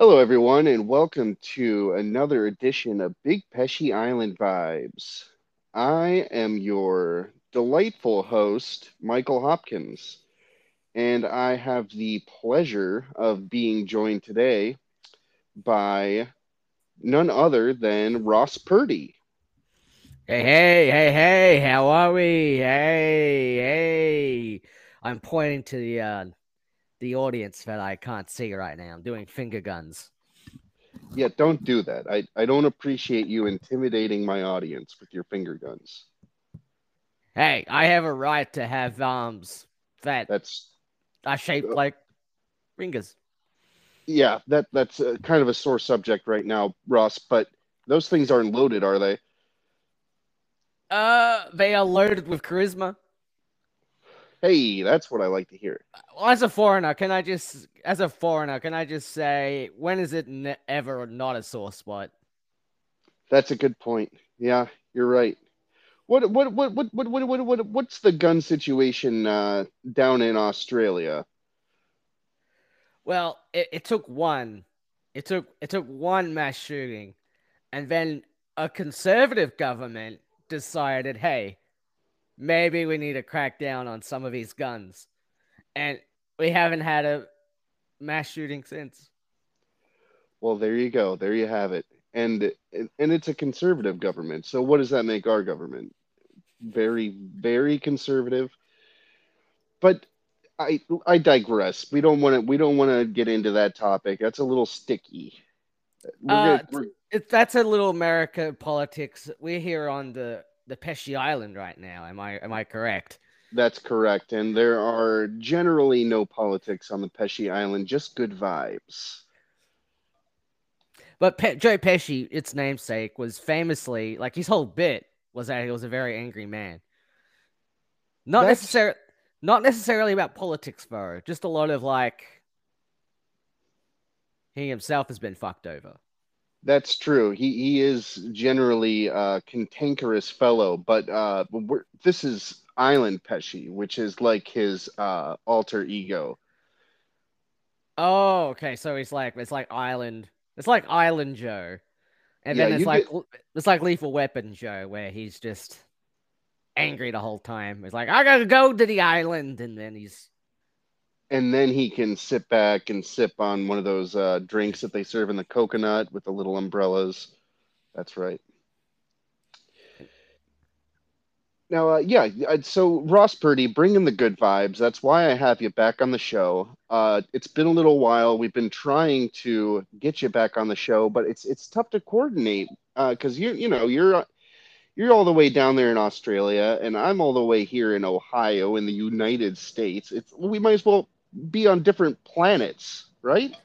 Hello, everyone, and welcome to another edition of Big Pesci Island Vibes. I am your delightful host, Michael Hopkins, and I have the pleasure of being joined today by none other than Ross Purdy. Hey, hey, hey, hey, how are we? Hey, hey. I'm pointing to the uh, the audience that I can't see right now. I'm doing finger guns. Yeah, don't do that. I, I don't appreciate you intimidating my audience with your finger guns. Hey, I have a right to have arms that That's are shaped like fingers. yeah, that that's a, kind of a sore subject right now, Ross. But those things aren't loaded, are they? Uh, they are loaded with charisma. Hey, that's what I like to hear. Well, as a foreigner, can I just, as a foreigner, can I just say, when is it ne- ever not a sore spot? That's a good point. Yeah, you're right. What what what what what what what, what what's the gun situation uh, down in Australia? Well, it, it took one. It took it took one mass shooting, and then a conservative government decided, hey, maybe we need to crack down on some of these guns, and we haven't had a mass shooting since. Well, there you go. There you have it. And and it's a conservative government. So what does that make our government? Very very conservative. But I I digress. We don't want to we don't want to get into that topic. That's a little sticky. We're Uh, gonna- we're- It, that's a little America politics. We're here on the the Pesci Island right now. Am I am I correct? that's correct. And there are generally no politics on the Pesci Island, just good vibes. But Pe- Joe Pesci, its namesake, was famously like his whole bit was that he was a very angry man. Not That's- necessarily, not necessarily about politics, though. Just a lot of like he himself has been fucked over. That's true. He he is generally a cantankerous fellow, but uh, we're, this is Island Pesci, which is like his uh, alter ego. Oh, okay. So he's like it's like Island. It's like Island Joe, and Yeah, then it's like it's like Lethal Weapon Joe, where he's just angry the whole time. He's like, I gotta go to the island, and then he's And then he can sit back and sip on one of those uh, drinks that they serve in the coconut with the little umbrellas. That's right. Now, uh, yeah, uh, so Ross Purdy, bringing the good vibes. That's why I have you back on the show. Uh, it's been a little while. We've been trying to get you back on the show, but it's it's tough to coordinate because you you know you're you're all the way down there in Australia, and I'm all the way here in Ohio in the United States. It's we might as well be on different planets, right?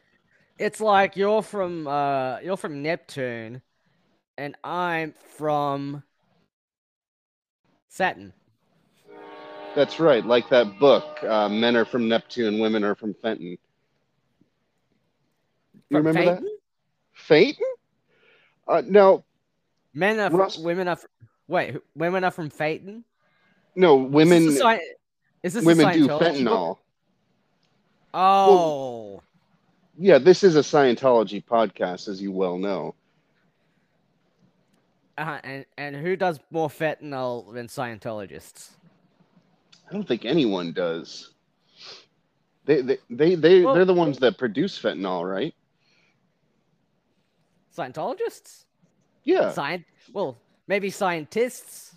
It's like you're from uh you're from Neptune and I'm from Saturn. That's right. Like that book, uh, Men Are From Neptune, Women Are From Fenton. You From remember that? Phaeton? Phaeton? Uh, no, Men are Ross- from, women are fr- wait, women are from Phaeton? no, women Is this a, is this women do fentanyl. book? Oh. Yeah, this is a Scientology podcast, as you well know. Uh, and and who does more fentanyl than Scientologists? I don't think anyone does. They they they, they Well- they're the ones that produce fentanyl, right? Scientologists? Yeah. Scient well, maybe scientists.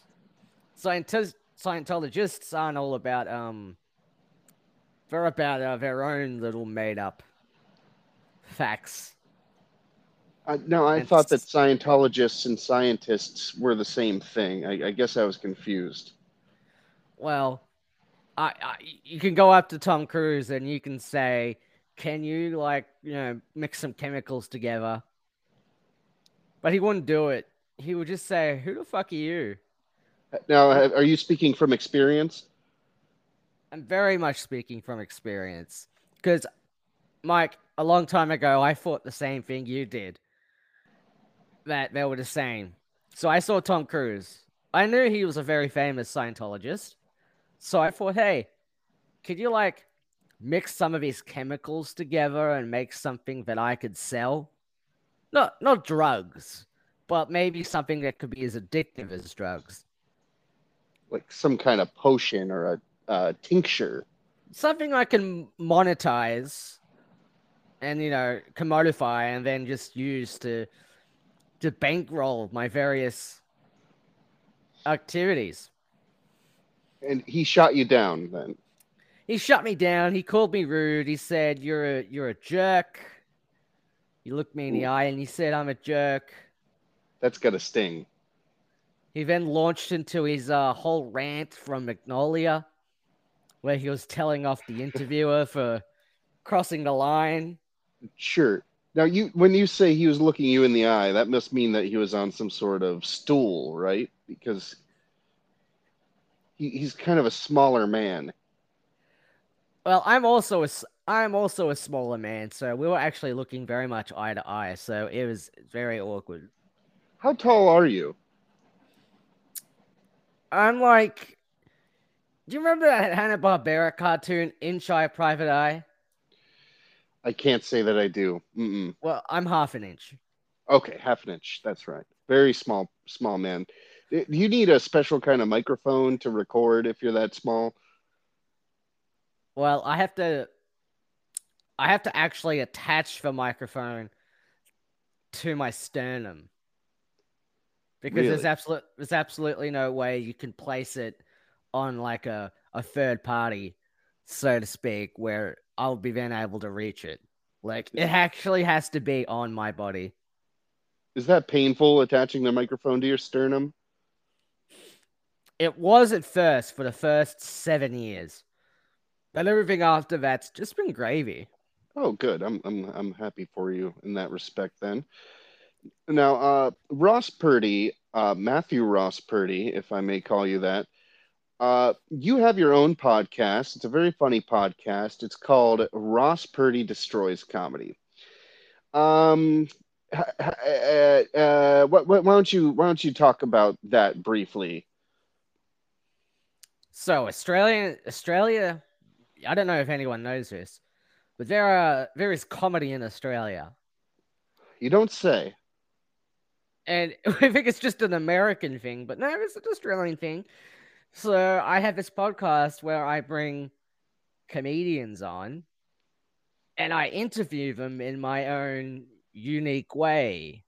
Scientists Scientologists aren't all about um they're about uh, their own little made up facts. Uh, no, I And thought that Scientologists and scientists were the same thing. I, I guess I was confused. Well, I, I you can go up to Tom Cruise and you can say, "Can you like you know mix some chemicals together?" But he wouldn't do it. He would just say, "Who the fuck are you?" Now, are you speaking from experience? I'm very much speaking from experience because, Mike, a long time ago, I thought the same thing you did. That they were the same. So I saw Tom Cruise. I knew he was a very famous Scientologist. So I thought, hey, could you like mix some of his chemicals together and make something that I could sell. Not not drugs, but maybe something that could be as addictive as drugs. Like some kind of potion or a, a tincture. Something I can monetize and you know commodify and then just use to to bankroll my various activities. And he shot you down then. He shut me down. He called me rude. He said, "You're a you're a jerk." He looked me in the eye and he said, "I'm a jerk." That's got a sting. He then launched into his uh, whole rant from Magnolia, where he was telling off the interviewer for crossing the line. Sure. Now, you when you say he was looking you in the eye, that must mean that he was on some sort of stool, right? Because he, he's kind of a smaller man. Well, I'm also a I'm also a smaller man, so we were actually looking very much eye to eye. So it was very awkward. How tall are you? I'm like, do you remember that Hanna Barbera cartoon, Inch High Private Eye? I can't say that I do. Mm-mm. Well, I'm half an inch. Okay, half an inch. That's right. Very small, small man. Do you need a special kind of microphone to record if you're that small? Well, I have to I have to actually attach the microphone to my sternum. Because really? there's absolute there's absolutely no way you can place it on like a, a third party, so to speak, where I'll be then able to reach it. Like it actually has to be on my body. Is that painful attaching the microphone to your sternum? It was at first for the first seven years. But everything after that's just been gravy. Oh, good. I'm I'm I'm happy for you in that respect. Then, now uh, Ross Purdy, uh, Matthew Ross Purdy, if I may call you that. Uh, you have your own podcast. It's a very funny podcast. It's called Ross Purdy Destroys Comedy. Um, uh, uh, what, why don't you why don't you talk about that briefly? So Australia, Australia I don't know if anyone knows this, but there are there is comedy in Australia. You don't say. And I think it's just an American thing, but no, it's an Australian thing. So I have this podcast where I bring comedians on and I interview them in my own unique way.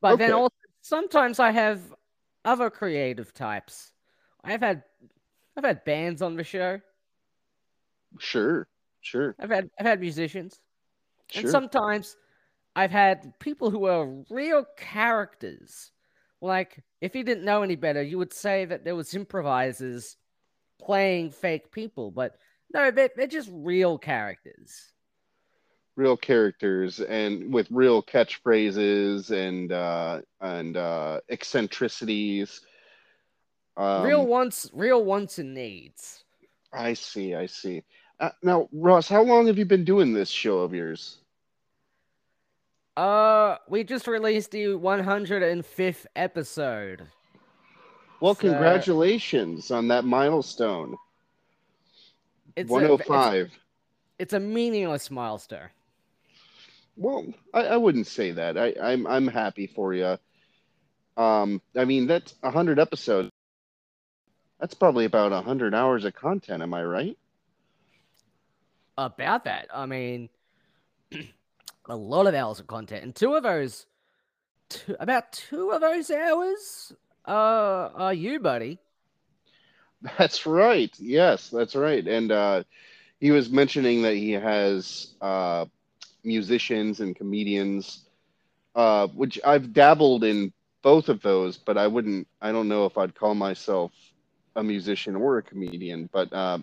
But okay. then also sometimes I have other creative types. I've had I've had bands on the show. Sure, sure. I've had I've had musicians, sure. and sometimes I've had people who are real characters. Like if you didn't know any better, you would say that there was improvisers playing fake people, but no, they're, they're just real characters. Real characters and with real catchphrases and uh, and uh, eccentricities um, real wants, real wants and needs. I see. I see. Uh, now, Ross, how long have you been doing this show of yours? Uh, we just released the 105th episode. Well, so, congratulations on that milestone. It's 105. A, it's, it's, a meaningless milestone. Well, I, I wouldn't say that. I, I'm I'm happy for you. Um, I mean that's 100 episodes. That's probably about 100 hours of content. Am I right? About that. I mean, a lot of hours of content. And two of those, two, about two of those hours uh, are you, buddy. That's right. Yes, that's right. And uh, he was mentioning that he has uh, musicians and comedians, uh, which I've dabbled in both of those, but I wouldn't, I don't know if I'd call myself a musician or a comedian, but uh,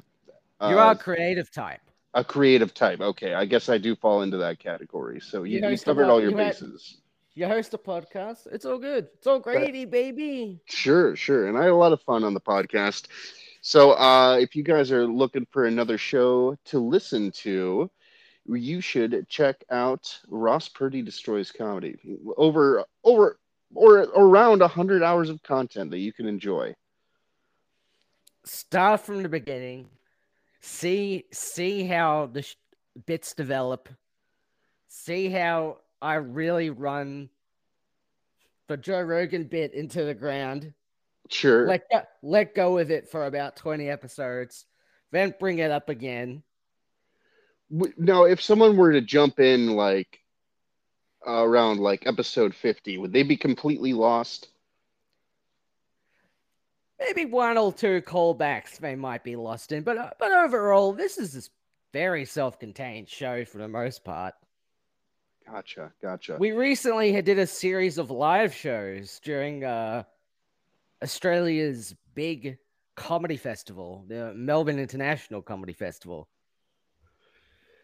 you are uh, a creative type. A creative type. Okay, I guess I do fall into that category. So you, you, you covered all your you bases. Had, you host a podcast. It's all good. It's all gravy, but, baby. Sure, sure. And I had a lot of fun on the podcast. So uh, if you guys are looking for another show to listen to, you should check out Ross Purdy Destroys Comedy. Over over or around 100 hours of content that you can enjoy start from the beginning see see how the sh- bits develop. See how I really run the Joe Rogan bit into the ground. Sure. Let go, let go with it for about 20 episodes, then bring it up again. Now, if someone were to jump in like around like episode 50, would they be completely lost? Maybe one or two callbacks they might be lost in, but uh, but overall, this is this very self-contained show for the most part. Gotcha. Gotcha. We recently had did a series of live shows during uh, Australia's big comedy festival, the Melbourne International Comedy Festival.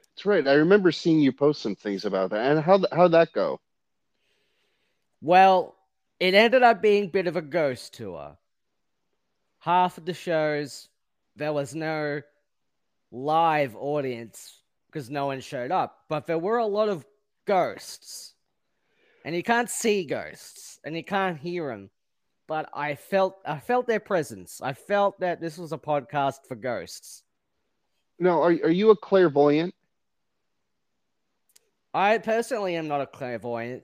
That's right. I remember seeing you post some things about that. And how how'd that go? Well, it ended up being a bit of a ghost tour. Half of the shows, there was no live audience because no one showed up, but there were a lot of ghosts. And you can't see ghosts and you can't hear them. But I felt I felt their presence. I felt that this was a podcast for ghosts. No, are are you a clairvoyant? I personally am not a clairvoyant.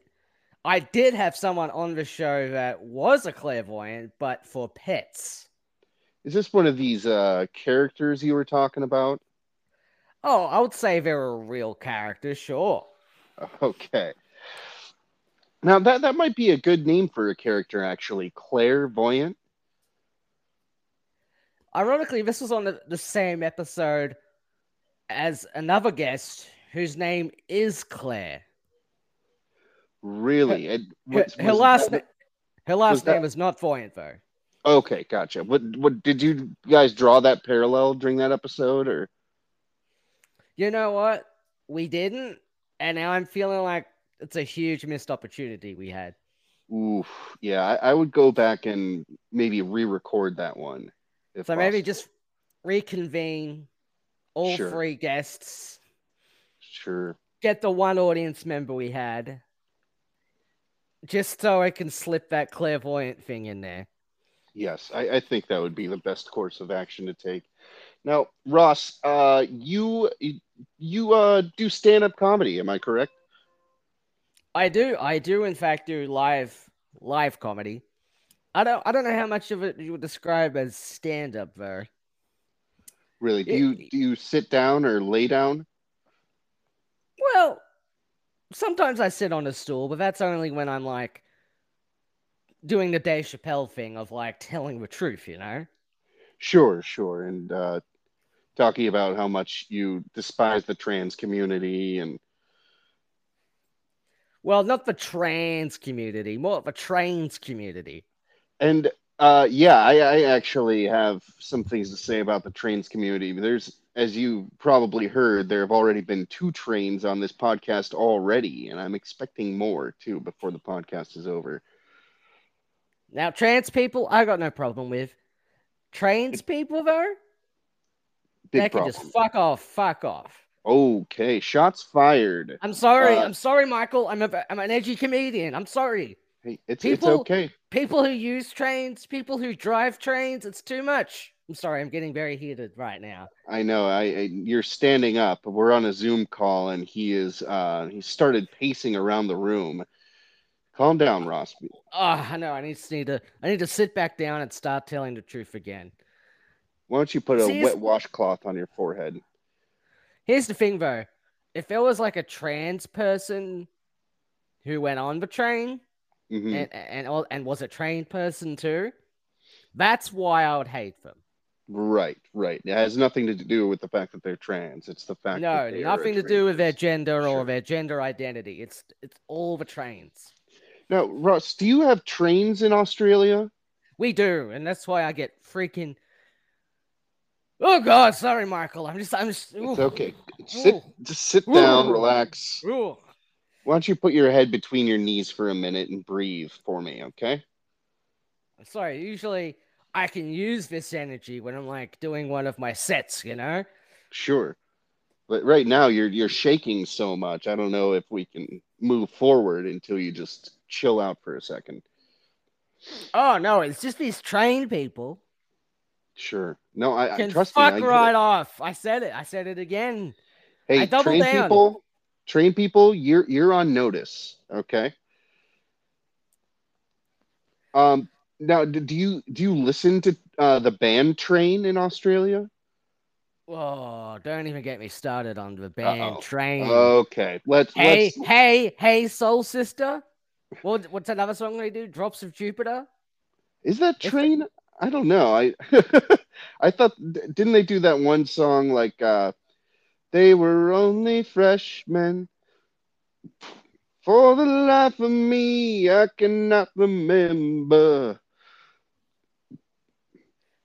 I did have someone on the show that was a clairvoyant, but for pets. Is this one of these uh characters you were talking about? Oh, I would say they're a real character, sure. Okay. Now that that might be a good name for a character actually, clairvoyant. Ironically, this was on the, the same episode as another guest whose name is Claire. Really? Her, was- her was last that- na- her last that- name is not Voyant though. Okay, gotcha. What what did you guys draw that parallel during that episode or You know what? We didn't, and now I'm feeling like it's a huge missed opportunity we had. Oof, yeah, I, I would go back and maybe re-record that one. So maybe just reconvene all Sure. three guests, sure. get the one audience member we had, just so I can slip that clairvoyant thing in there. Yes, I, I think that would be the best course of action to take. Now, Ross, uh, you you uh do stand-up comedy, am I correct? I do, I do, in fact, do live live comedy. I don't, I don't know how much of it you would describe as stand up though. Really? Do It- you do you sit down or lay down? Well, sometimes I sit on a stool, but that's only when I'm like doing the Dave Chappelle thing of like telling the truth, you know? Sure, sure. And uh, talking about how much you despise the trans community and Well, not the trans community, more of a trains community. and uh, yeah, I, I actually have some things to say about the trains community. There's, as you probably heard, there have already been two trains on this podcast already, and I'm expecting more too before the podcast is over. Now, trans people, I got no problem with. Trains people, though, Big they can just fuck off, fuck off. Okay, shots fired. I'm sorry, Uh, I'm sorry, Michael. I'm a, I'm an edgy comedian. I'm sorry. Hey, it's people- it's okay. People who use trains, people who drive trains, it's too much. I'm sorry, I'm getting very heated right now. I know. I, I you're standing up. We're on a Zoom call, and he is. Uh, he started pacing around the room. Calm down, Ross. Oh, I know. I just need to. I need to sit back down and start telling the truth again. Why don't you put a See, wet washcloth on your forehead? Here's the thing, though. If there was like a trans person who went on the train hmm and and and, was a trained person too, that's why I would hate them. Right, right. It has nothing to do with the fact that they're trans. It's the fact No, that they are a nothing to do with their gender Sure. or their gender identity. It's it's all the trains. Now, Ross, do you have trains in Australia? We do, and that's why I get freaking. Oh God, sorry, Michael. I'm just, I'm just. It's okay. Sit, Ooh. just sit down, Ooh. relax. ooh. Why don't you put your head between your knees for a minute and breathe for me, okay? I'm sorry. Usually, I can use this energy when I'm like doing one of my sets. You know. Sure. But right now you're you're shaking so much. I don't know if we can move forward until you just chill out for a second. Oh no, it's just these trained people. Sure. No, I, I trust fuck me. I right off. I said it. I said it again. Hey, I train down. people. Train people. You're you're on notice. Okay. Um. Now, do you do you listen to uh, the band Train in Australia? Oh, don't even get me started on the band Uh-oh. train. Okay. Let's hey, let's hey, hey, soul sister. What, what's another song they do? Drops of Jupiter. Is that train? I don't know. I I thought didn't they do that one song like uh they were only freshmen for the life of me I cannot remember.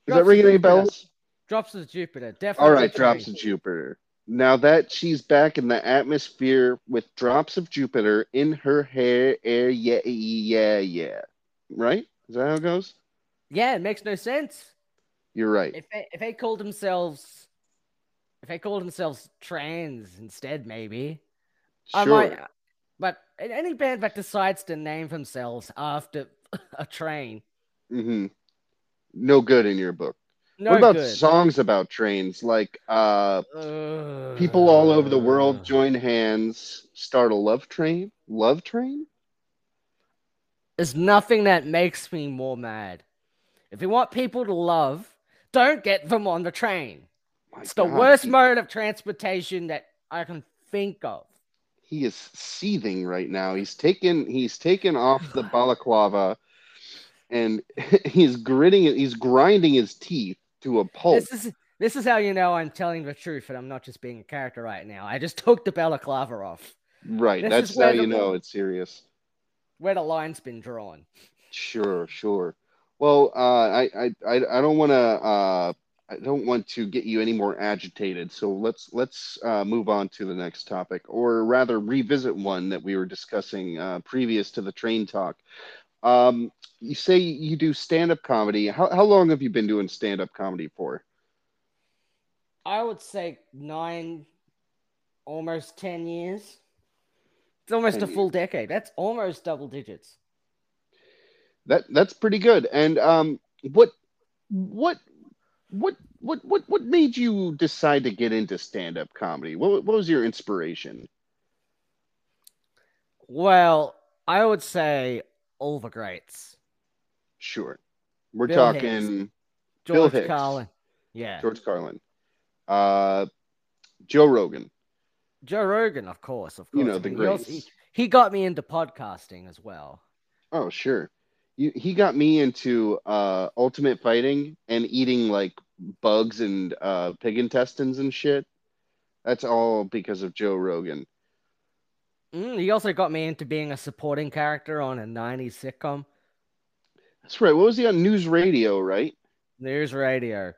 Does Drops that ring any bells? Drops of Jupiter. Definitely. All right, drops of Jupiter. Now that she's back in the atmosphere with drops of Jupiter in her hair, air, yeah, yeah, yeah. Right? Is that how it goes? Yeah, it makes no sense. You're right. If they, if they called themselves, if they called themselves trans instead, maybe. I Sure. might. But any band that decides to name themselves after a train, hmm No good in your book. No what about good. songs about trains? Like uh, people all over the world join hands, start a love train. Love train? There's nothing that makes me more mad. If you want people to love, don't get them on the train. My It's the worst mode of transportation that I can think of. He is seething right now. He's taken. He's taken off the balaclava, and he's gritting. He's grinding his teeth to a pulp. This is this is how you know I'm telling the truth and I'm not just being a character right now. I just took the balaclava off. right. this That's how you know it's serious. Where the line's been drawn. Sure, sure. Well, uh, I, I, I, I don't want to, uh, I don't want to get you any more agitated. So let's let's uh, move on to the next topic, or rather, revisit one that we were discussing uh, previous to the train talk. Um, you say you do stand-up comedy. How how long have you been doing stand-up comedy for? I would say nine, almost 10 years. It's almost 10 a full decade. That's almost double digits. That that's pretty good. And um, what what what what what what made you decide to get into stand-up comedy? What what was your inspiration? Well, I would say all the greats. Sure. We're Bill talking Bill George Hicks. Carlin. Yeah. George Carlin, uh, Joe Rogan. Joe Rogan, of course. Of course. You know, I the mean, he also-. He, he got me into podcasting as well. Oh, sure. You, he got me into uh, Ultimate Fighting and eating like bugs and uh, pig intestines and shit. That's all because of Joe Rogan. Mm, he also got me into being a supporting character on a 90s sitcom, That's right. What was he on News Radio, right? News Radio.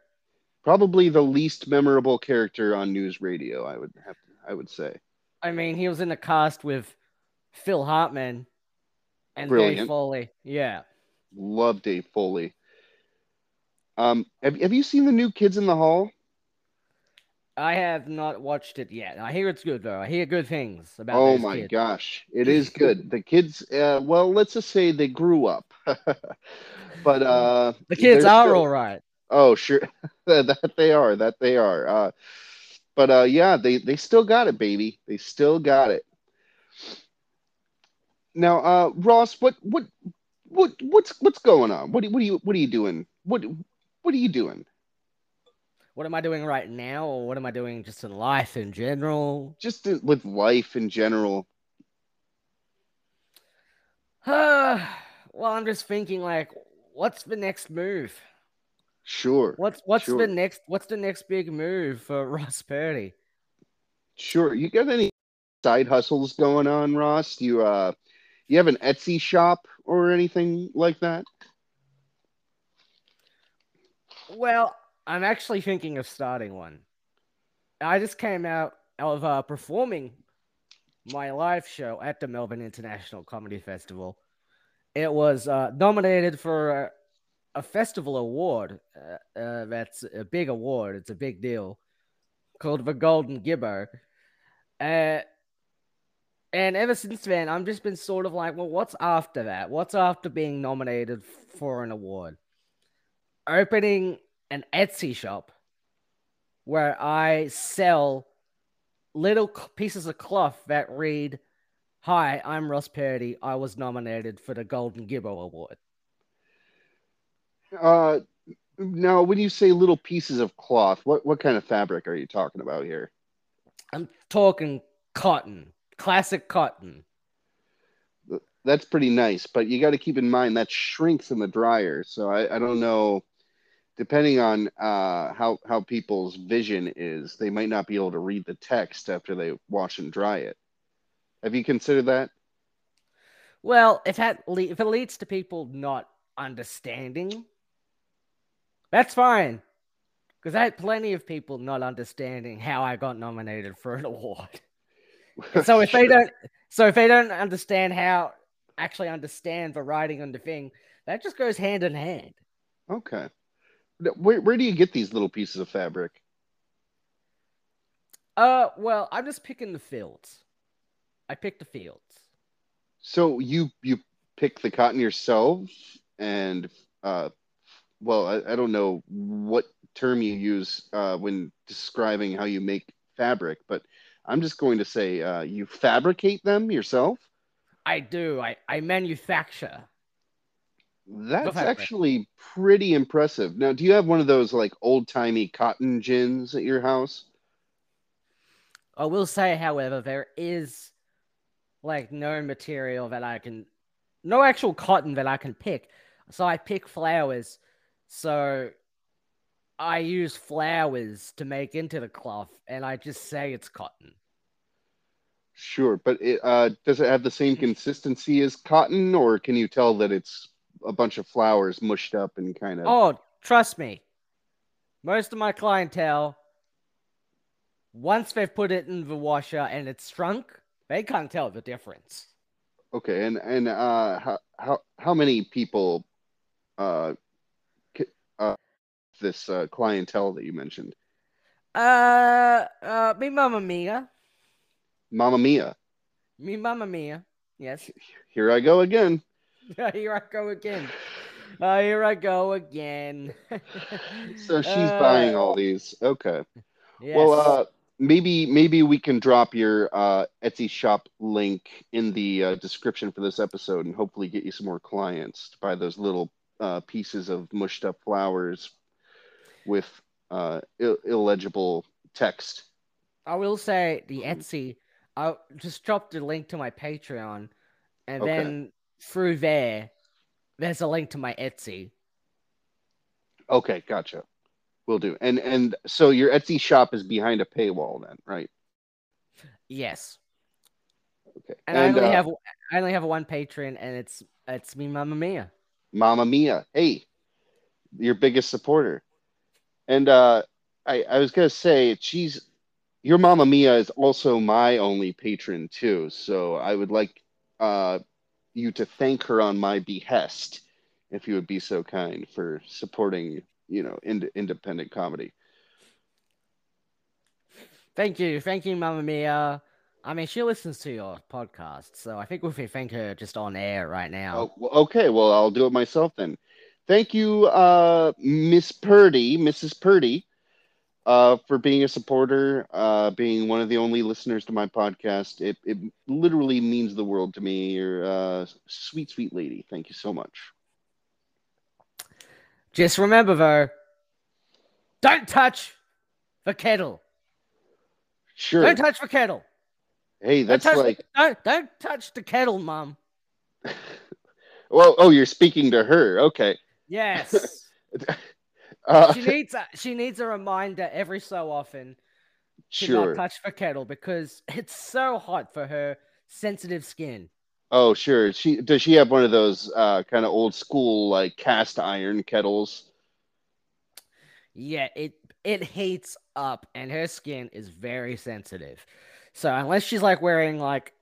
Probably the least memorable character on News Radio, I would have to, I would say. I mean, he was in the cast with Phil Hartman and Dave Foley. Yeah. Love Dave Foley. Um, have, have you seen the new Kids in the Hall? I have not watched it yet. I hear it's good though. I hear good things about. Oh my kids. gosh, it is good. The kids, uh, well, let's just say they grew up, but uh, The kids are still- all right. Oh, sure, that they are, that they are. Uh, but uh, yeah, they they still got it, baby. They still got it. Now, uh, Ross, what what what what's what's going on? What do, what are you what are you doing? What what are you doing? What am I doing right now, or what am I doing just in life in general? Just with life in general. well, I'm just thinking like, what's the next move? Sure, What's what's Sure. the next what's the next big move for Ross Purdy? sure. You got any side hustles going on, Ross? Do you uh you have an Etsy shop or anything like that? Well, I'm actually thinking of starting one. I just came out of uh, performing my live show at the Melbourne International Comedy Festival. It was uh, nominated for a, a festival award. Uh, uh, that's a big award. It's a big deal called the Golden Gibbo. Uh, and ever since then, I've just been sort of like, well, what's after that? What's after being nominated for an award? Opening an Etsy shop where I sell little pieces of cloth that read, Hi, I'm Ross Purdy. I was nominated for the Golden Gibbo Award. Uh, now, when you say little pieces of cloth, what, what kind of fabric are you talking about here? I'm talking cotton, classic cotton. That's pretty nice, but you got to keep in mind that shrinks in the dryer. So I, I don't know depending on uh, how how people's vision is, they might not be able to read the text after they wash and dry it. Have you considered that? Well, if that if it leads to people not understanding, that's fine. Because I had plenty of people not understanding how I got nominated for an award. so if sure. they don't, so if they don't understand how actually understand the writing on the thing, that just goes hand in hand. Okay. Where where do you get these little pieces of fabric? Uh, well, I'm just picking the fields. I pick the fields. So you you pick the cotton yourself, and uh, well, I, I don't know what term you use uh, when describing how you make fabric, but I'm just going to say uh, you fabricate them yourself. I do. I I manufacture. That's actually pretty impressive. Now, do you have one of those like old timey cotton gins at your house? I will say, however, there is like no material that I can, no actual cotton that I can pick. So I pick flowers. So I use flowers to make into the cloth, and I just say it's cotton. Sure, but it, uh, does it have the same consistency as cotton, or can you tell that it's a bunch of flowers mushed up and kind of. Oh, trust me. Most of my clientele, once they've put it in the washer and it's shrunk, they can't tell the difference. Okay, and and uh, how how how many people, uh, uh this uh, clientele that you mentioned? Uh, uh, me Mamma Mia. Mamma Mia. Me Mamma Mia. Yes. Here I go again. here I go again. Uh, here I go again. so she's uh, buying all these. Okay. Yes. Well, uh, maybe maybe we can drop your uh, Etsy shop link in the uh, description for this episode, and hopefully get you some more clients to buy those little uh, pieces of mushed up flowers with uh, Ill- illegible text. I will say the Etsy. I just dropped a link to my Patreon, and okay. then through there, there's a link to my Etsy. Okay, gotcha. We'll do. And and so your Etsy shop is behind a paywall then, right? Yes. Okay. And, and I only uh, have I only have one patron, and it's it's me, Mama Mia. Mama Mia, hey, your biggest supporter. And uh, I I was gonna say she's your Mama Mia is also my only patron too. So I would like uh you to thank her on my behest, if you would be so kind, for supporting, you know, ind- independent comedy. Thank you, thank you, Mamma Mia. I mean, she listens to your podcast, so I think we can thank her just on air right now. Oh, okay, well, I'll do it myself then. Thank you, uh, Miss Purdy, Mrs. Purdy, uh, for being a supporter, uh, being one of the only listeners to my podcast. It, it literally means the world to me. You're a sweet, sweet lady. Thank you so much. Just remember, though, don't touch the kettle. Sure. Don't touch the kettle. Hey, that's don't like. The, don't, don't touch the kettle, Mom. well, oh, you're speaking to her. Okay. Yes. Uh, she needs a, she needs a reminder every so often to sure. not touch the kettle because it's so hot for her sensitive skin. Oh, sure. She does she have one of those uh, kind of old school like cast iron kettles? Yeah, it it heats up and her skin is very sensitive. So unless she's like wearing like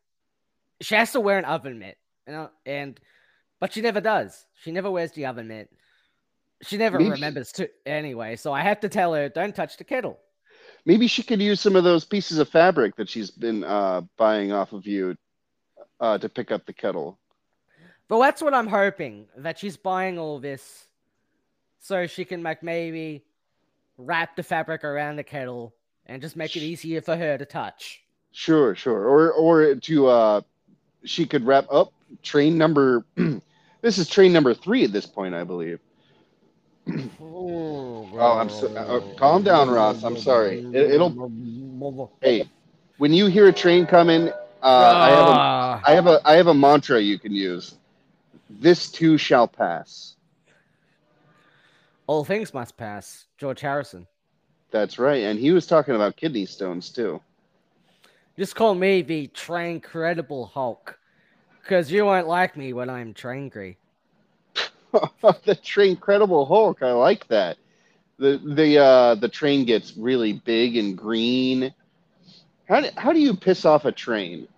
she has to wear an oven mitt, you know, and but she never does. She never wears the oven mitt. She never maybe remembers to anyway, so I have to tell her, don't touch the kettle. Maybe she could use some of those pieces of fabric that she's been uh, buying off of you uh, to pick up the kettle. But that's what I'm hoping that she's buying all this so she can make maybe wrap the fabric around the kettle and just make it easier for her to touch. Sure, sure. Or or to uh she could wrap up train number this is train number 3 at this point, I believe. Oh, I'm so, uh, calm down, Ross. I'm sorry. It, will Hey, when you hear a train coming, uh, I have a Ah. Have a I have a mantra you can use. This too shall pass. All things must pass. George Harrison. That's right. And he was talking about kidney stones too. Just call me the train credible Hulk. Because you won't like me when I'm trangry. the train credible Hulk. I like that. The the uh the train gets really big and green. How do, how do you piss off a train?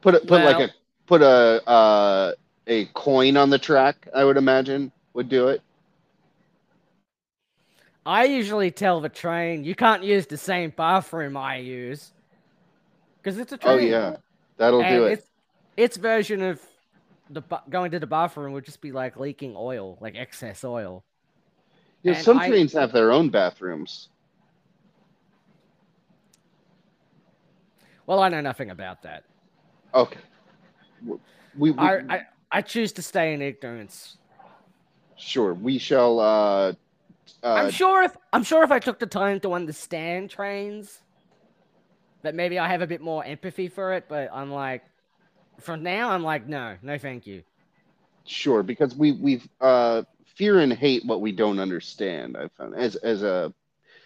Put a, put like a put a uh a coin on the track, I would imagine would do it. I usually tell the train you can't use the same bathroom I use. Because it's a train. Oh yeah. That'll and do it. Its, its version of the going to the bathroom would just be like leaking oil, like excess oil. Yeah, and some I- trains have their own bathrooms. Well, I know nothing about that. Okay. We, we I, I, I choose to stay in ignorance. sure we shall uh uh I'm sure if I'm sure if I took the time to understand trains, that maybe I have a bit more empathy for it. But I'm like, for now, I'm like, no, no, thank you. Sure, because we we uh, fear and hate what we don't understand. I found as as a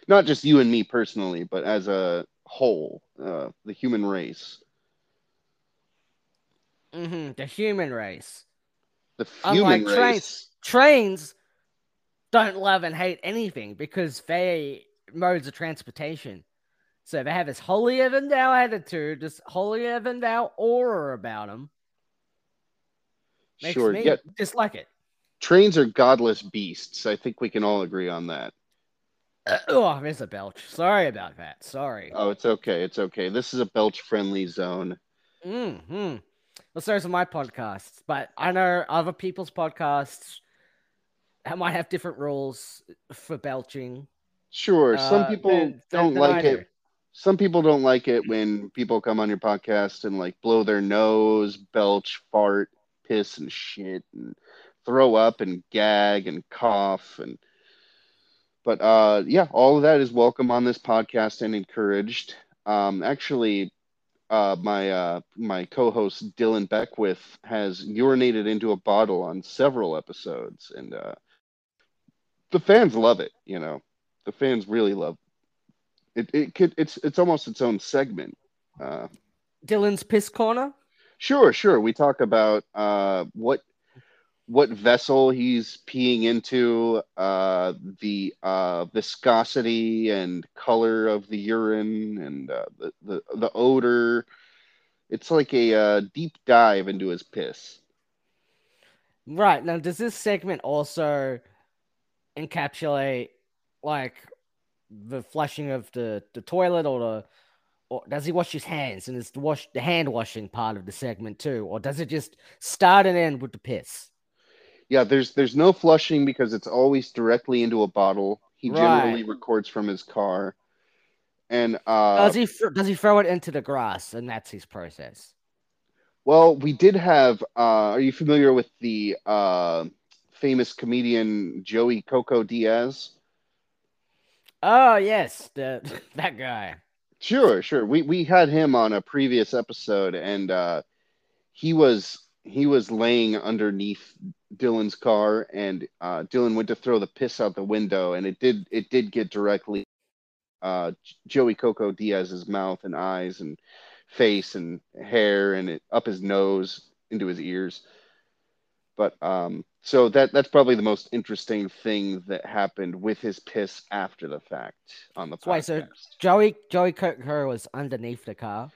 not just you and me personally, but as a whole, uh, the human race, Mm-hmm, The human race, the Unlike human trains. trains don't love and hate anything because they modes of transportation. So if they have this holier than thou attitude, this holier than thou aura about them. Makes Sure, me yeah. dislike it. Trains are godless beasts. I think we can all agree on that. oh, there's a belch. Sorry about that. Sorry. Oh, it's okay. It's okay. This is a belch-friendly zone. Mm-hmm. Well, so are my podcasts, but I know other people's podcasts that might have different rules for belching. Sure, some uh, people than- don't than I like it. Some people don't like it when people come on your podcast and like blow their nose, belch, fart, piss, and shit, and throw up and gag and cough and. But uh, yeah, all of that is welcome on this podcast and encouraged. Um, actually, uh, my uh, my co-host Dylan Beckwith has urinated into a bottle on several episodes, and uh, the fans love it. You know, the fans really love it. It could it's it's almost its own segment. Uh, Dylan's piss corner. Sure, sure. We talk about uh, what what vessel he's peeing into, uh, the uh, viscosity and color of the urine, and uh, the, the the odor. It's like a uh, deep dive into his piss. Right now, does this segment also encapsulate like the flushing of the, the toilet, or the, or does he wash his hands and is the wash the hand washing part of the segment too, or does it just start and end with the piss? Yeah, there's there's no flushing because it's always directly into a bottle. He generally records from his car, and uh, does he does he throw it into the grass and that's his process? Well, we did have. Uh, are you familiar with the uh, famous comedian Joey Coco Diaz? Oh yes, the that guy. Sure, sure. We we had him on a previous episode, and uh, he was he was laying underneath Dylan's car, and uh, Dylan went to throw the piss out the window, and it did it did get directly uh, Joey Coco Diaz's mouth and eyes and face and hair, and it up his nose into his ears. But um, so that that's probably the most interesting thing that happened with his piss after the fact on the podcast. Wait, so Joey Joey Coco was underneath the car,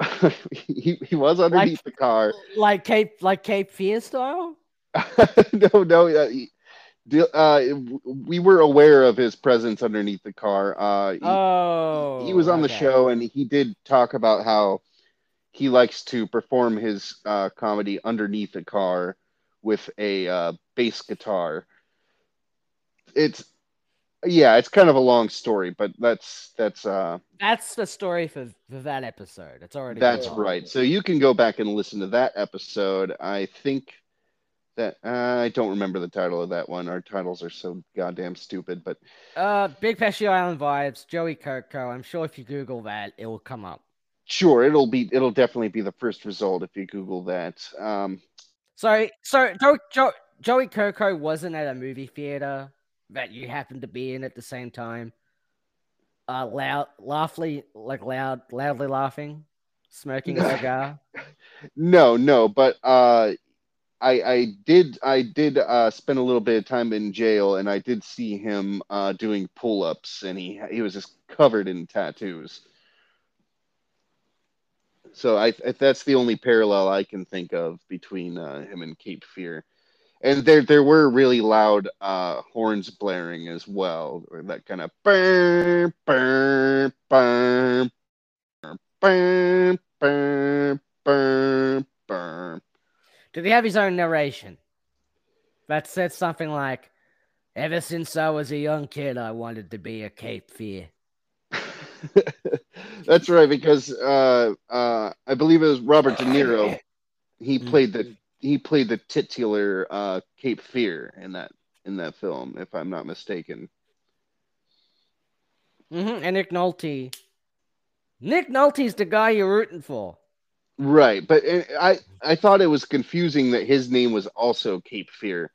he, he was underneath the car. like Cape like Cape Fear style. no, no. Uh, he- uh, we were aware of his presence underneath the car. Uh, he, Oh, he was on the show and he did talk about how he likes to perform his uh, comedy underneath the car with a uh, bass guitar. it's yeah, it's kind of a long story, but that's that's uh That's the story for, for that episode. It's already that's right. So you can go back and listen to that episode. I think that uh, I don't remember the title of that one. Our titles are so goddamn stupid, but Uh, Big Pesci Island vibes, Joey Coco. I'm sure if you Google that, it will come up. sure, it'll be it'll definitely be the first result if you Google that. Um, So, so Joe, Joe, Joey Coco wasn't at a movie theater that you happened to be in at the same time. Uh, loud, laughly, like loud, loudly laughing, smoking a cigar. no, no, but uh, I I did I did uh, spend a little bit of time in jail, and I did see him uh, doing pull ups, and he he was just covered in tattoos. So I, I that's the only parallel I can think of between uh, him and Cape Fear, and there there were really loud uh, horns blaring as well, or that kind of burr burr burr burr burr burr burr. Did he have his own narration? That said something like, "Ever since I was a young kid, I wanted to be a Cape Fear." That's right, because uh, uh, I believe it was Robert De Niro. He Mhm. played the he played the titular uh, Cape Fear in that in that film, if I'm not mistaken. hmm And Nick Nolte. Nick Nolte's the guy you're rooting for. Right, but uh, I I thought it was confusing that his name was also Cape Fear,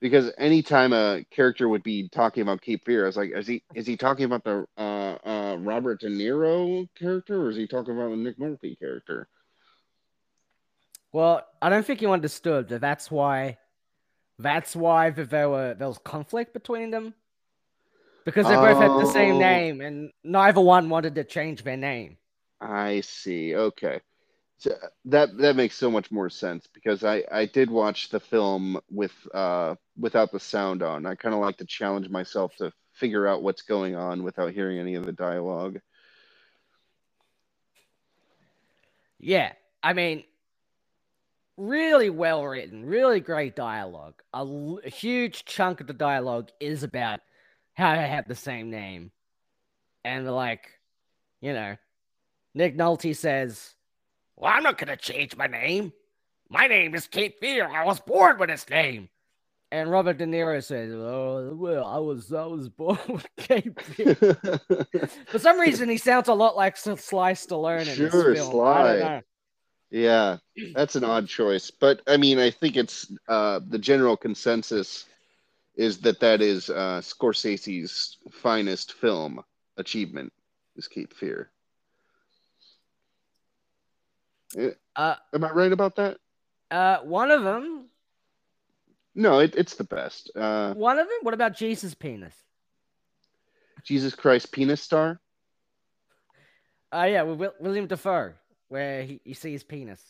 because anytime a character would be talking about Cape Fear, I was like, is he is he talking about the uh, uh, Robert De Niro character, or is he talking about the Nick Nolte character? Well, I don't think you understood that. That's why. That's why there were there was conflict between them, because they both had the same Oh. name, and neither one wanted to change their name. I see. Okay. So that that makes so much more sense because I I did watch the film with uh without the sound on. I kind of like to challenge myself to figure out what's going on without hearing any of the dialogue. Yeah, I mean, really well written, really great dialogue. A, l- a huge chunk of the dialogue is about how they have the same name, and like, you know, Nick Nolte says, "Well, I'm not gonna change my name. My name is Cape Fear. I was born with this name." And Robert De Niro says, "Oh, well, I was I was born with Cape Fear." For some reason, he sounds a lot like Sly Stallone Sure, this film. I don't Sly. Yeah, that's an odd choice, but I mean, I think it's uh the general consensus is that that is uh Scorsese's finest film achievement is Cape Fear. Eh, Uh, Am I right about that? uh, one of them, No, it, it's the best. Uh, one of them. What about Jesus' penis? Jesus Christ Penis Star. Uh, yeah, with William Dafoe, where he, you see his penis.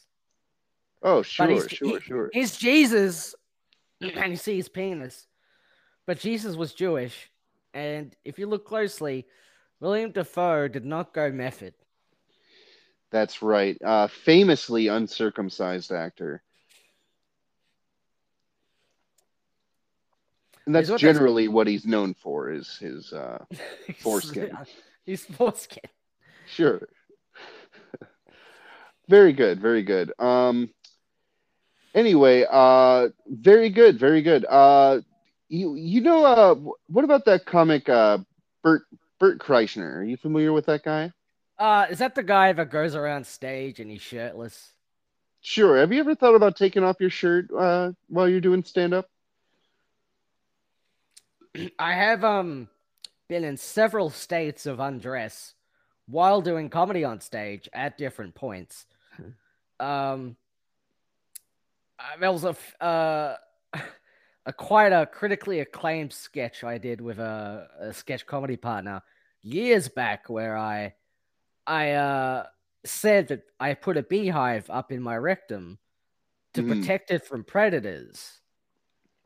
Oh, sure, he's, sure, he- sure. He's Jesus, and you see his penis. But Jesus was Jewish, and if you look closely, William Dafoe did not go method. That's right. Uh, famously uncircumcised actor. And that's generally what he's known for is his uh Foreskin. He's foreskin. sure. very good, very good. Um anyway, uh very good, very good. Uh you you know uh what about that comic uh Bert Bert Kreischer? Are you familiar with that guy? Uh, is that the guy that goes around stage and he's shirtless? Sure. Have you ever thought about taking off your shirt uh while you're doing stand up? I have um been in several states of undress while doing comedy on stage at different points. Um, uh, there was a uh, a quite a critically acclaimed sketch I did with a, a sketch comedy partner years back where I I uh said that I put a beehive up in my rectum to Mhm. protect it from predators.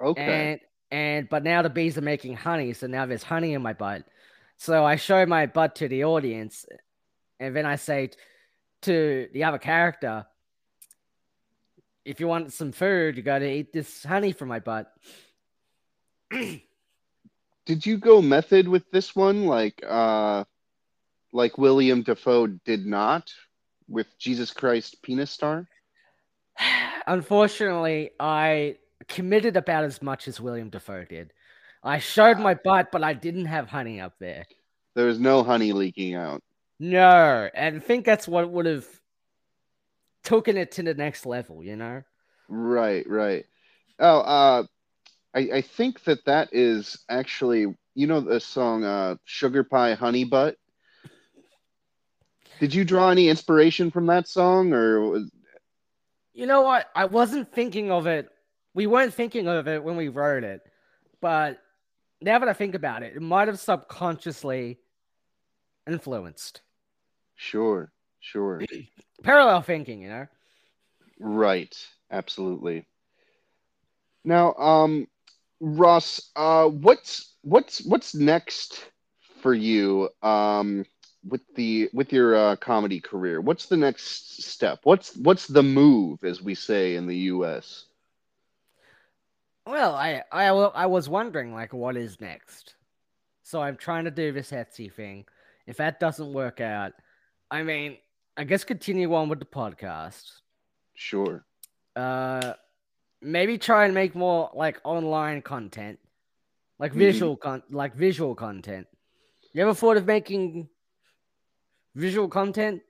Okay. And and but now the bees are making honey, so now there's honey in my butt. So I show my butt to the audience, and then I say to the other character, "If you want some food, you got to eat this honey from my butt." did you go method with this one like uh like William Dafoe did not with Jesus Christ Penis Star? Unfortunately, I committed about as much as William Dafoe did. I showed my butt, but I didn't have honey up there. There was no honey leaking out. No, and I think that's what would have taken it to the next level, you know? Right, right. Oh, uh, I, I think that that is actually, you know, the song uh, "Sugar Pie Honey Butt." Did you draw any inspiration from that song, or was... You know what? I wasn't thinking of it. We weren't thinking of it when we wrote it, but now that I think about it, it might have subconsciously influenced. Sure, sure. Parallel thinking, you know. Right, absolutely. Now, um, Ross, uh, what's what's what's next for you um, with the with your uh, comedy career? What's the next step? What's what's the move, as we say in the U.S. Well, I I I was wondering like what is next. So I'm trying to do this Etsy thing. If that doesn't work out, I mean, I guess continue on with the podcast. Sure. Uh, maybe try and make more like online content, like mm-hmm. visual con, like visual content. You ever thought of making visual content?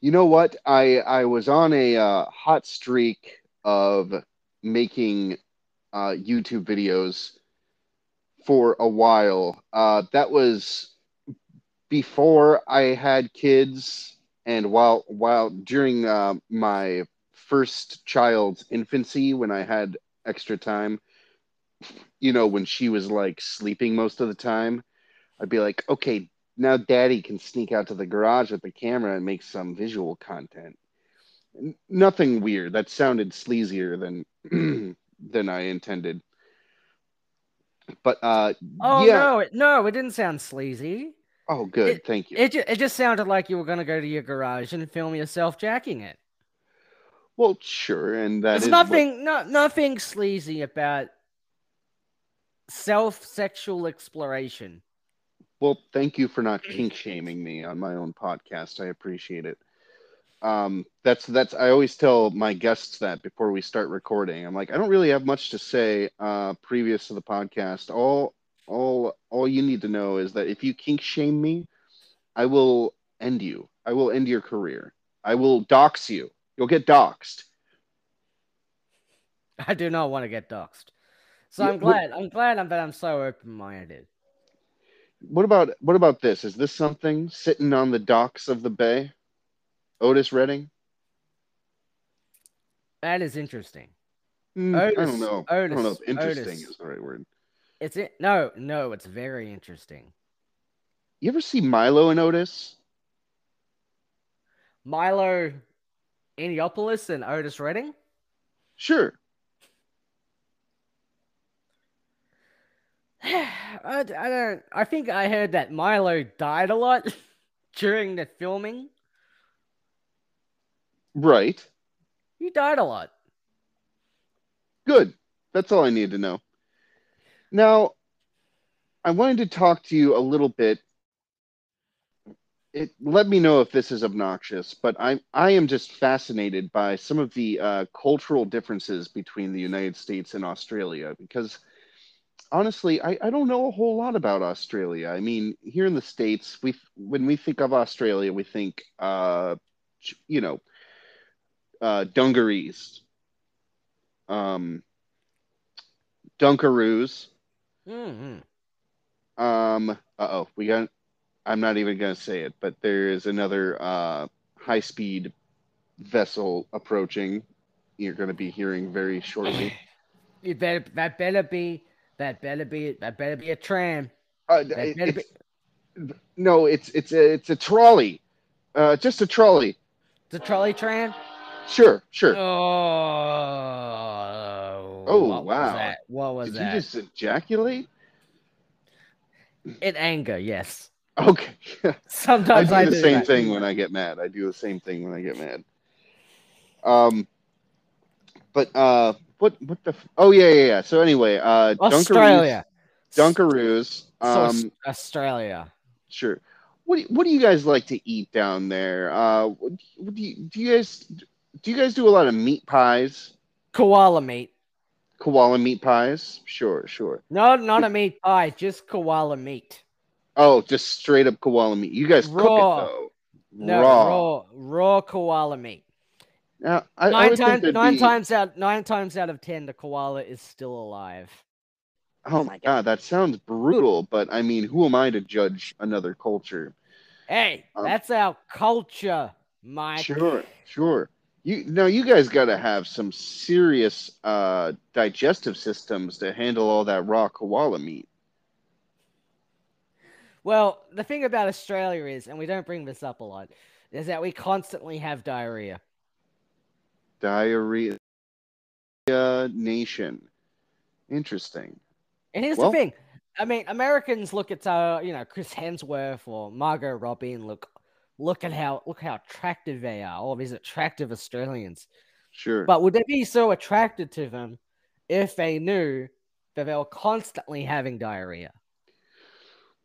You know what? I I was on a uh, hot streak of making uh, YouTube videos for a while. Uh, that was before I had kids, and while while during uh, my first child's infancy, when I had extra time, you know, when she was like sleeping most of the time, I'd be like, okay, now daddy can sneak out to the garage with the camera and make some visual content. Nothing weird. That sounded sleazier than than I intended. But uh Oh yeah. no, no, it didn't sound sleazy. Oh good, it, thank you. It just, it just sounded like you were going to go to your garage and film yourself jacking it. Well, sure, and that There's nothing, what... no, nothing sleazy about self-sexual exploration. Well, thank you for not kink shaming me on my own podcast. I appreciate it. Um, that's that's I always tell my guests that before we start recording. I'm like, I don't really have much to say uh, previous to the podcast. All all all you need to know is that if you kink shame me, I will end you. I will end your career. I will dox you. You'll get doxxed. I do not want to get doxxed. So yeah, I'm glad. What, I'm glad I'm, that I'm so open minded. What about what about this? Is this something sitting on the docks of the bay? Otis Redding? That is interesting. Mm, Otis, I don't know. Otis, I don't know if interesting Otis. is the right word. It's it. No, no, it's very interesting. You ever see Milo and Otis? Milo Yiannopoulos and Otis Redding? Sure. I, I don't. I think I heard that Milo died a lot during the filming. Right. He died a lot. Good. That's all I need to know. Now, I wanted to talk to you a little bit it, let me know if this is obnoxious, but I I am just fascinated by some of the uh, cultural differences between the United States and Australia because honestly, I, I don't know a whole lot about Australia. I mean, here in the states, we when we think of Australia, we think uh, you know uh, dungarees, um, dunkaroos. Mm-hmm. Um, uh oh, we got I'm not even going to say it, but there is another uh, high speed vessel approaching. You're going to be hearing very shortly. You better that better be that better be that better be a tram. Uh, it's, be... No, it's it's a it's a trolley, uh, just a trolley. It's a trolley tram. Sure, sure. Oh, oh what wow! Was that? What was Did that? you just ejaculate? In anger, yes. Okay. Sometimes I do the do same that. thing when I get mad. I do the same thing when I get mad. Um, but uh, what what the? F- oh yeah yeah yeah. So anyway, uh, Australia. Dunkaroos, Dunkaroos. So Um, Australia. sure. What do you, what do you guys like to eat down there? Uh, do you do you guys do you guys do a lot of meat pies? Koala meat. Koala meat pies? Sure, sure. No, not a meat pie, just koala meat. Oh, just straight up koala meat. You guys Raw. cook it though. No, raw. raw, raw koala meat. Now, I, I Nine think times, nine be- times out, nine times out of ten, the koala is still alive. Oh my god, that sounds brutal. But I mean, who am I to judge another culture? Hey, Um, that's our culture, Mike. Sure, sure. You now you guys got to have some serious uh, digestive systems to handle all that raw koala meat. Well, the thing about Australia is, and we don't bring this up a lot, is that we constantly have diarrhea. Diarrhea nation. Interesting. And here's Well- the thing. I mean, Americans look at uh, you know, Chris Hemsworth or Margot Robbie and look look at how look how attractive they are, all these attractive Australians. Sure. But would they be so attracted to them if they knew that they were constantly having diarrhea?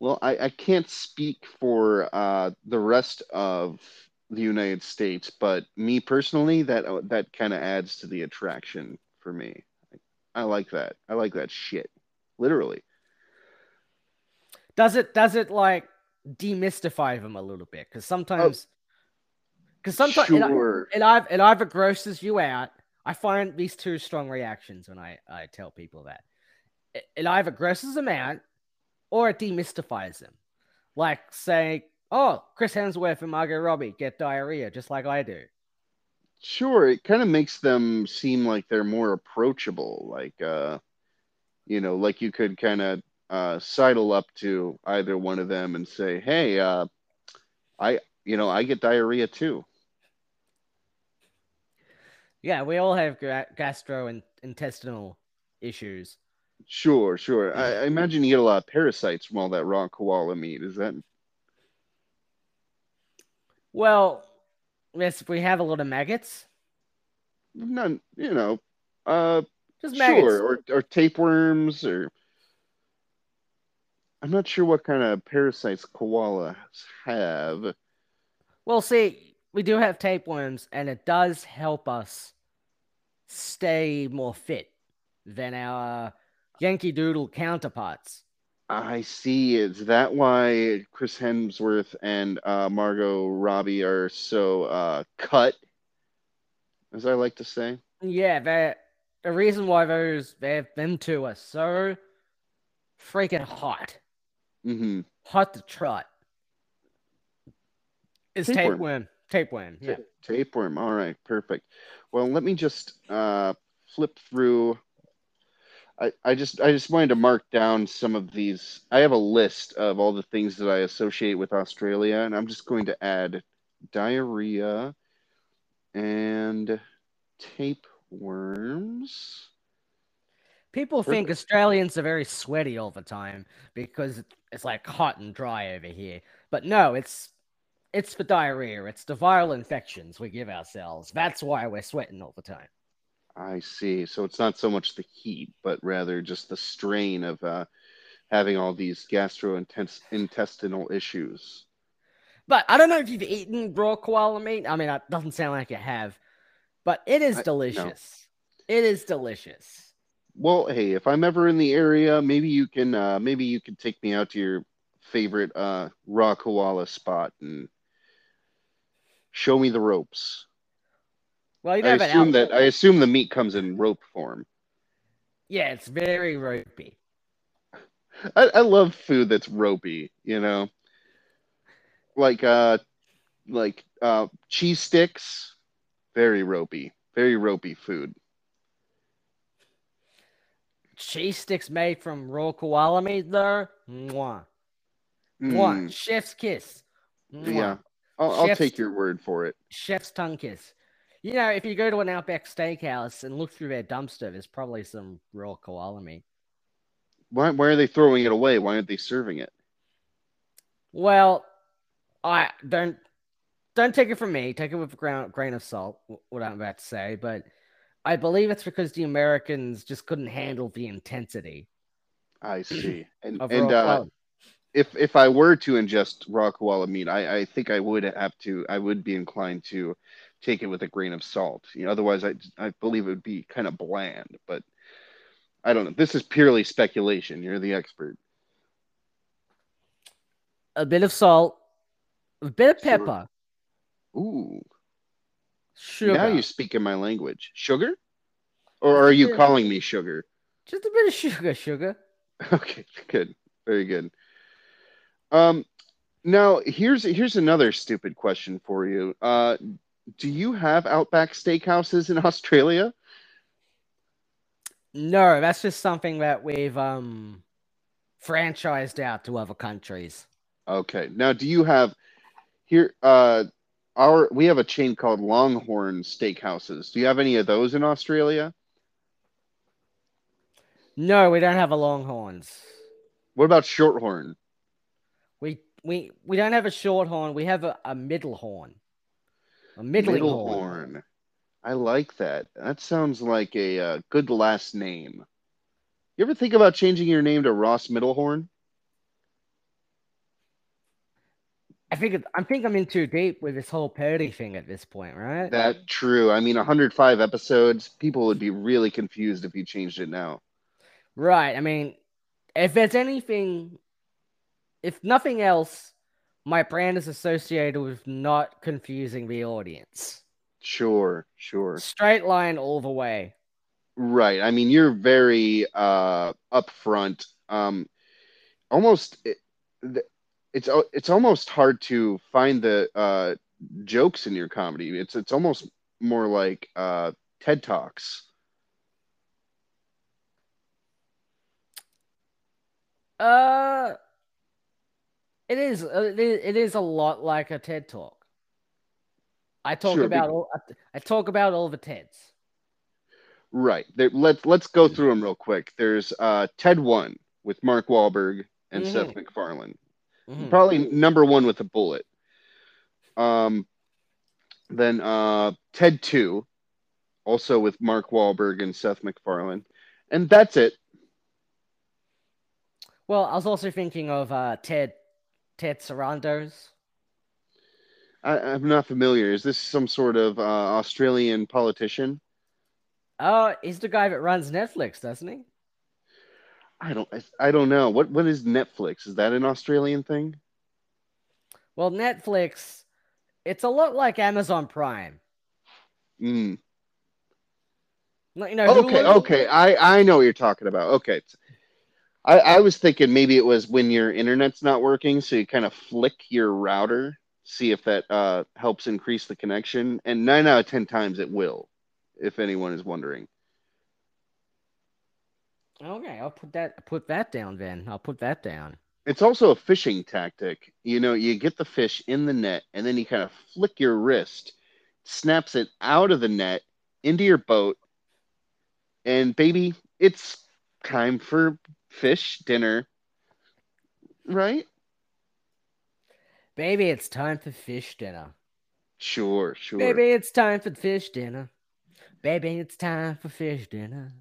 Well, I, I can't speak for uh, the rest of the United States, but me personally, that uh, that kind of adds to the attraction for me. I like that. I like that shit. Literally. Does it does it like demystify them a little bit? Because sometimes, because sometimes it, sure. it, either, it either grosses you out. I find these two strong reactions when I, I tell people that it, it either grosses them out or it demystifies them. Like say, oh, Chris Hemsworth and Margot Robbie get diarrhea just like I do. Sure, it kind of makes them seem like they're more approachable, like uh, you know, like you could kind of uh, sidle up to either one of them and say, "Hey, uh, I, you know, I get diarrhea too." Yeah, we all have gra- gastrointestinal issues. Sure, sure. I, I imagine you get a lot of parasites from all that raw koala meat. Is that Well, yes, we have a lot of maggots. None, you know, uh, Just maggots. sure, or or tapeworms, or I'm not sure what kind of parasites koalas have. Well, see, we do have tapeworms, and it does help us stay more fit than our Yankee Doodle counterparts. I see. Is that why Chris Hemsworth and uh, Margot Robbie are so uh, cut, as I like to say? Yeah, the reason why those they them two are so freaking hot, hmm hot to trot, is Tapeworm. tapeworm. Tapeworm. Yeah. Tapeworm. All right, perfect. Well, let me just uh, flip through. I, I just I just wanted to mark down some of these. I have a list of all the things that I associate with Australia, and I'm just going to add diarrhea and tapeworms. People think Australians are very sweaty all the time because it's like hot and dry over here. But no, it's it's for diarrhea. It's the viral infections we give ourselves. That's why we're sweating all the time. I see. So it's not so much the heat, but rather just the strain of uh, having all these gastrointestinal issues. But I don't know if you've eaten raw koala meat. I mean, it doesn't sound like you have, but it is I- no. delicious. It is delicious. Well, hey, if I'm ever in the area, maybe you can uh, maybe you can take me out to your favorite uh, raw koala spot and show me the ropes. Well, you I assume that I assume the meat comes in rope form. Yeah, it's very ropey. I, I love food that's ropey, you know. Like uh like uh cheese sticks, very ropey. Very ropey food. Cheese sticks made from raw koala meat, though. Mwah. Mwah. Mm, Chef's kiss. Mwah. yeah. I'll, I'll take your word for it. Chef's tongue kiss. You know, if you go to an Outback Steakhouse and look through their dumpster, there's probably some raw koala meat. Why why are they throwing it away? Why aren't they serving it? Well, I don't don't take it from me. Take it with a ground, grain of salt. What I'm about to say, but I believe it's because the Americans just couldn't handle the intensity. I see. And and uh, if if I were to ingest raw koala meat, I, I think I would have to. I would be inclined to take it with a grain of salt. You know, otherwise, I I believe it would be kind of bland. But I don't know. This is purely speculation. You're the expert. a bit of salt, a bit of Sure. pepper, Ooh, sugar, now you're speaking my language. Sugar, or are you calling me sugar? just a bit of sugar, sugar. Okay, good, very good. Um, now here's here's another stupid question for you. Uh, do you have Outback Steakhouses in Australia? No, that's just something that we've um franchised out to other countries. Okay. Now, do you have here? Uh, our we have a chain called Longhorn Steakhouses. Do you have any of those in Australia? No, we don't have a Longhorns. What about Shorthorn? We we we don't have a Shorthorn. We have a, a middle horn, a middling horn. Middlehorn. I like that. That sounds like a uh, good last name. You ever think about changing your name to Ross Middlehorn? I think it, I think I'm in too deep with this whole parody thing at this point, right? That true. I mean, 105 episodes. People would be really confused if you changed it now. Right. I mean, if there's anything, if nothing else, my brand is associated with not confusing the audience. Sure, sure. Straight line all the way. Right. I mean, you're very uh upfront. Um almost it, th- it's it's almost hard to find the uh jokes in your comedy. It's it's almost more like uh TED Talks. Uh, it is. uh, It is, a lot like a TED talk. I talk Sure, about all. I talk about all the TEDs. Right. There, let's let's go through them real quick. There's uh TED 1 with Mark Wahlberg and Seth MacFarlane. Mhm. Probably number 1 with a bullet. Um then uh TED 2 also with Mark Wahlberg and Seth MacFarlane. And that's it. Well, I was also thinking of uh, Ted, Ted Sarandos. I, I'm not familiar. Is this some sort of uh, Australian politician? Oh, he's the guy that runs Netflix, doesn't he? I don't. I, don't know. What What is Netflix? Is that an Australian thing? Well, Netflix, it's a lot like Amazon Prime. Mm. You know, Okay. Hulu- Okay. I I know what you're talking about. Okay. I I was thinking maybe it was when your internet's not working, so you kind of flick your router, see if that uh helps increase the connection, and nine out of ten times it will. If anyone is wondering. Okay, I'll put that put that down then. I'll put that down. It's also a fishing tactic. You know, you get the fish in the net and then you kind of flick your wrist, snaps it out of the net into your boat, and baby, it's time for fish dinner. Right? Baby, it's time for fish dinner. Sure, sure. Baby, it's time for fish dinner. Baby, it's time for fish dinner.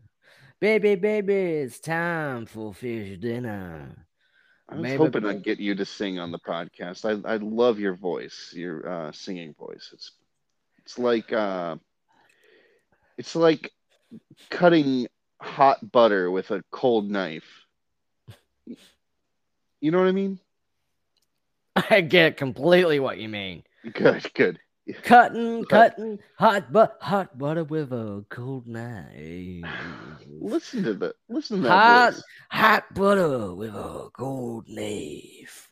Baby, baby, it's time for fish dinner. I was maybe- hoping I'd get you to sing on the podcast. I I love your voice, your uh, singing voice. It's it's like uh, it's like cutting hot butter with a cold knife. You know what I mean? I get completely what you mean. Good, good. Cutting, cutting, hot but hot butter with a cold knife. Listen to that. listen to that Hot, voice. hot butter with a cold knife.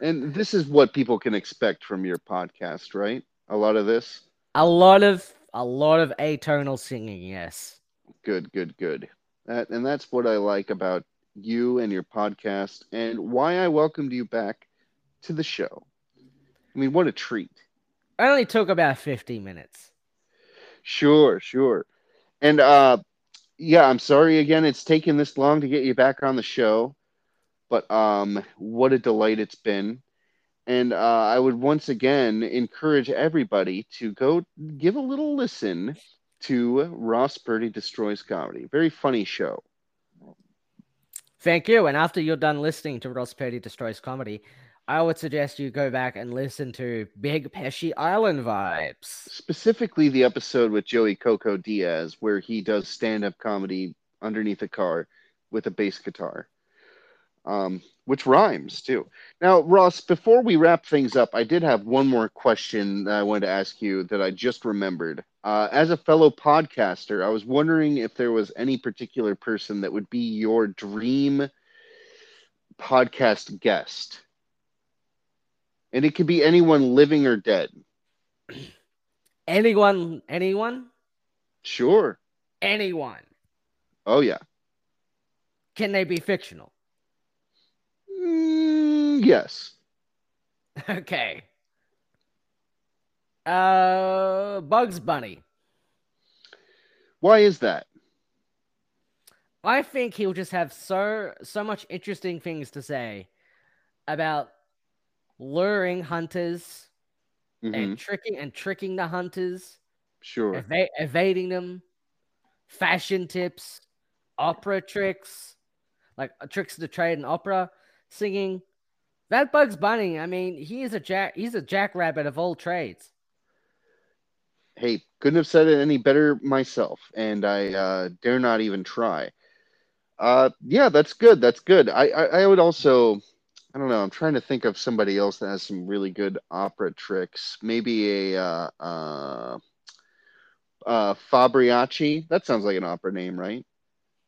And this is what people can expect from your podcast, right? A lot of this. A lot of, a lot of atonal singing. Yes. Good, good, good. That and that's what I like about you and your podcast and why I welcomed you back to the show. I mean, what a treat. I only took about fifty minutes. Sure, sure. And uh yeah, I'm sorry again it's taken this long to get you back on the show. But um what a delight it's been. And uh, I would once again encourage everybody to go give a little listen to Ross Purdy Destroys Comedy. Very funny show. Thank you. And after you're done listening to Ross Purdy Destroys Comedy, I would suggest you go back and listen to Big Pesci Island Vibes. Specifically, the episode with Joey Coco Diaz, where he does stand up comedy underneath a car with a bass guitar, um, which rhymes too. Now, Ross, before we wrap things up, I did have one more question that I wanted to ask you that I just remembered. Uh, as a fellow podcaster, I was wondering if there was any particular person that would be your dream podcast guest and it could be anyone living or dead. Anyone, anyone? Sure. Anyone. Oh, yeah. Can they be fictional? Mm, yes. Okay. Uh, Bugs Bunny. Why is that? I think he'll just have so so much interesting things to say about luring hunters mm-hmm. and tricking and tricking the hunters. Sure. Eva- evading them. Fashion tips, opera tricks, like uh, tricks to trade and opera singing. That Bugs Bunny, I mean, he is a jack. He's a jackrabbit of all trades. Hey, couldn't have said it any better myself, and I uh, dare not even try. Uh, yeah, that's good. That's good. I, I, I would also I don't know. I'm trying to think of somebody else that has some really good opera tricks. Maybe a uh, uh, uh, Fabriacci. That sounds like an opera name, right?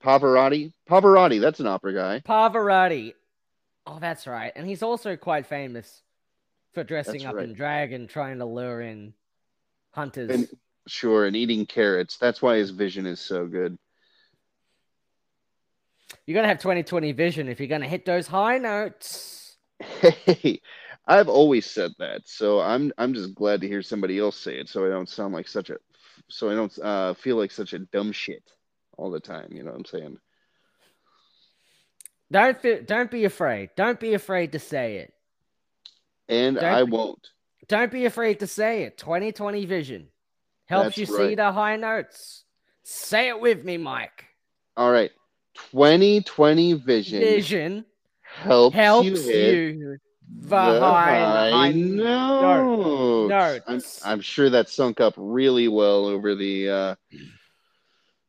Pavarotti. Pavarotti. That's an opera guy. Pavarotti. Oh, that's right. And he's also quite famous for dressing that's up right. in drag and trying to lure in hunters. And, sure, and eating carrots. That's why his vision is so good You're going to have 2020 vision if you're going to hit those high notes. Hey, I've always said that. So I'm I'm just glad to hear somebody else say it so I don't sound like such a so I don't uh, feel like such a dumb shit all the time, you know what I'm saying? Don't feel, don't be afraid. Don't be afraid to say it. And don't I won't. Don't be afraid to say it. 2020 vision helps That's you right. see the high notes. Say it with me, Mike. All right. 2020 vision, vision helps, helps you, you the, the high, high notes. notes. I'm, I'm, sure that sunk up really well over the uh,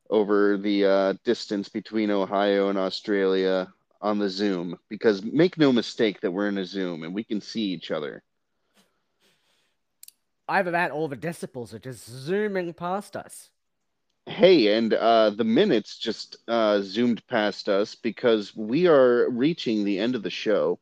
over the uh, distance between Ohio and Australia on the Zoom. Because make no mistake that we're in a Zoom and we can see each other. Either that or the decibels are just zooming past us. Hey, and uh, the minutes just uh, zoomed past us because we are reaching the end of the show.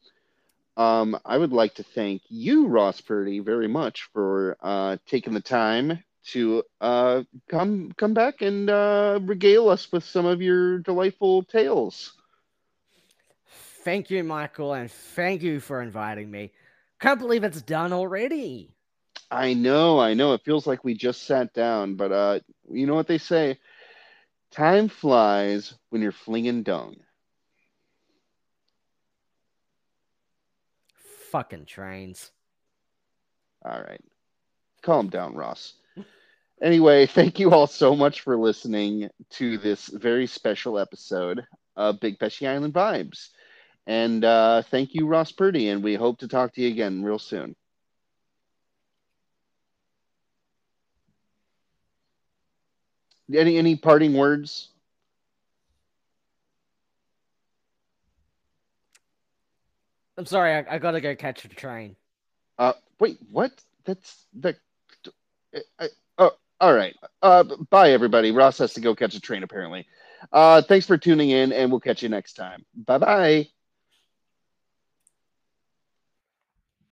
Um, I would like to thank you, Ross Purdy, very much for uh, taking the time to uh, come come back and uh, regale us with some of your delightful tales. Thank you, Michael, and thank you for inviting me. Can't believe it's done already. I know, I know. It feels like we just sat down, but uh, you know what they say? Time flies when you're flinging dung. Fucking trains. All right. Calm down, Ross. Anyway, thank you all so much for listening to this very special episode of Big Pesci Island Vibes. And uh, thank you, Ross Purdy, and we hope to talk to you again real soon. Any any parting words? I'm sorry, I, I gotta go catch a train. Uh, wait, what? That's the. I, oh, all right. Uh, bye everybody. Ross has to go catch a train apparently. Uh, thanks for tuning in, and we'll catch you next time. Bye bye.